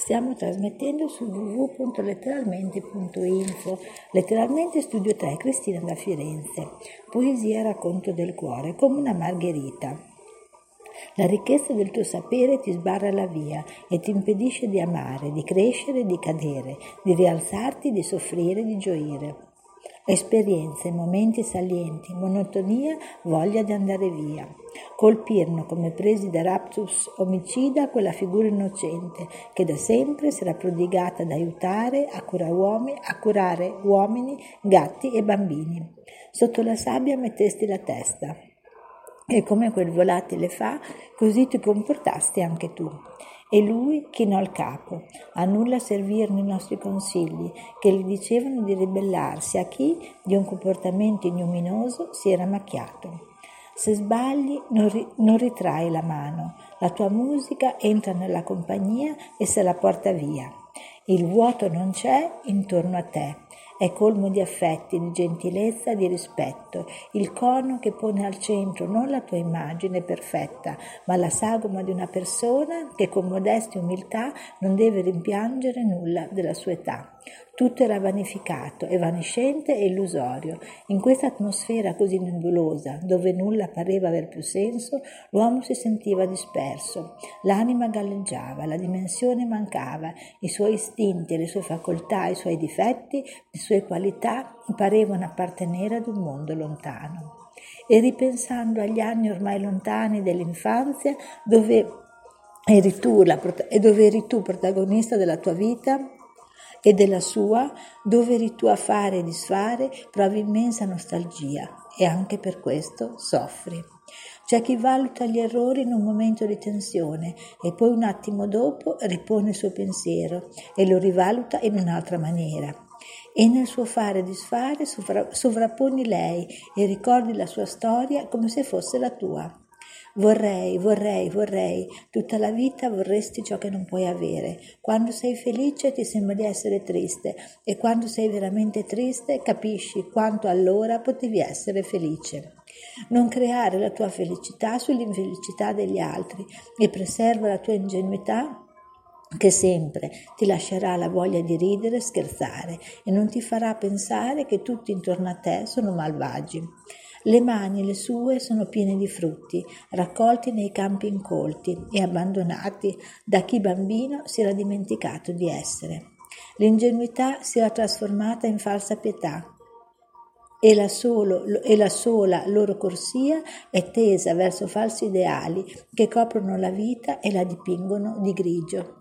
Stiamo trasmettendo su www.letteralmente.info. Letteralmente Studio 3, Cristina da Firenze. Poesia e racconto del cuore, come una margherita. La ricchezza del tuo sapere ti sbarra la via e ti impedisce di amare, di crescere, di cadere, di rialzarti, di soffrire, di gioire. Esperienze, momenti salienti, monotonia, voglia di andare via. Colpirono come presi da raptus omicida quella figura innocente che da sempre si era prodigata ad aiutare a curare uomini, a curare uomini, gatti e bambini. Sotto la sabbia mettesti la testa. E come quel volatile fa, così ti comportasti anche tu. E lui chinò il capo. A nulla servirono i nostri consigli, che gli dicevano di ribellarsi a chi di un comportamento ignominoso si era macchiato. Se sbagli non, ri- non ritrai la mano, la tua musica entra nella compagnia e se la porta via. Il vuoto non c'è intorno a te è colmo di affetti, di gentilezza, di rispetto, il cono che pone al centro non la tua immagine perfetta, ma la sagoma di una persona che con modestia e umiltà non deve rimpiangere nulla della sua età. Tutto era vanificato, evanescente e illusorio. In questa atmosfera così nebulosa, dove nulla pareva aver più senso, l'uomo si sentiva disperso. L'anima galleggiava, la dimensione mancava, i suoi istinti, le sue facoltà, i suoi difetti, le sue qualità parevano appartenere ad un mondo lontano. E ripensando agli anni ormai lontani dell'infanzia, dove eri tu, la, dove eri tu protagonista della tua vita, e della sua, dove a fare e disfare, provi immensa nostalgia e anche per questo soffri. C'è chi valuta gli errori in un momento di tensione e poi un attimo dopo ripone il suo pensiero e lo rivaluta in un'altra maniera. E nel suo fare e disfare sovrapponi lei e ricordi la sua storia come se fosse la tua. Vorrei, vorrei, vorrei, tutta la vita vorresti ciò che non puoi avere. Quando sei felice ti sembra di essere triste e quando sei veramente triste capisci quanto allora potevi essere felice. Non creare la tua felicità sull'infelicità degli altri e preserva la tua ingenuità che sempre ti lascerà la voglia di ridere e scherzare e non ti farà pensare che tutti intorno a te sono malvagi. Le mani, le sue, sono piene di frutti, raccolti nei campi incolti e abbandonati da chi bambino si era dimenticato di essere. L'ingenuità si era trasformata in falsa pietà, e la, solo, e la, sola loro corsia è tesa verso falsi ideali che coprono la vita e la dipingono di grigio.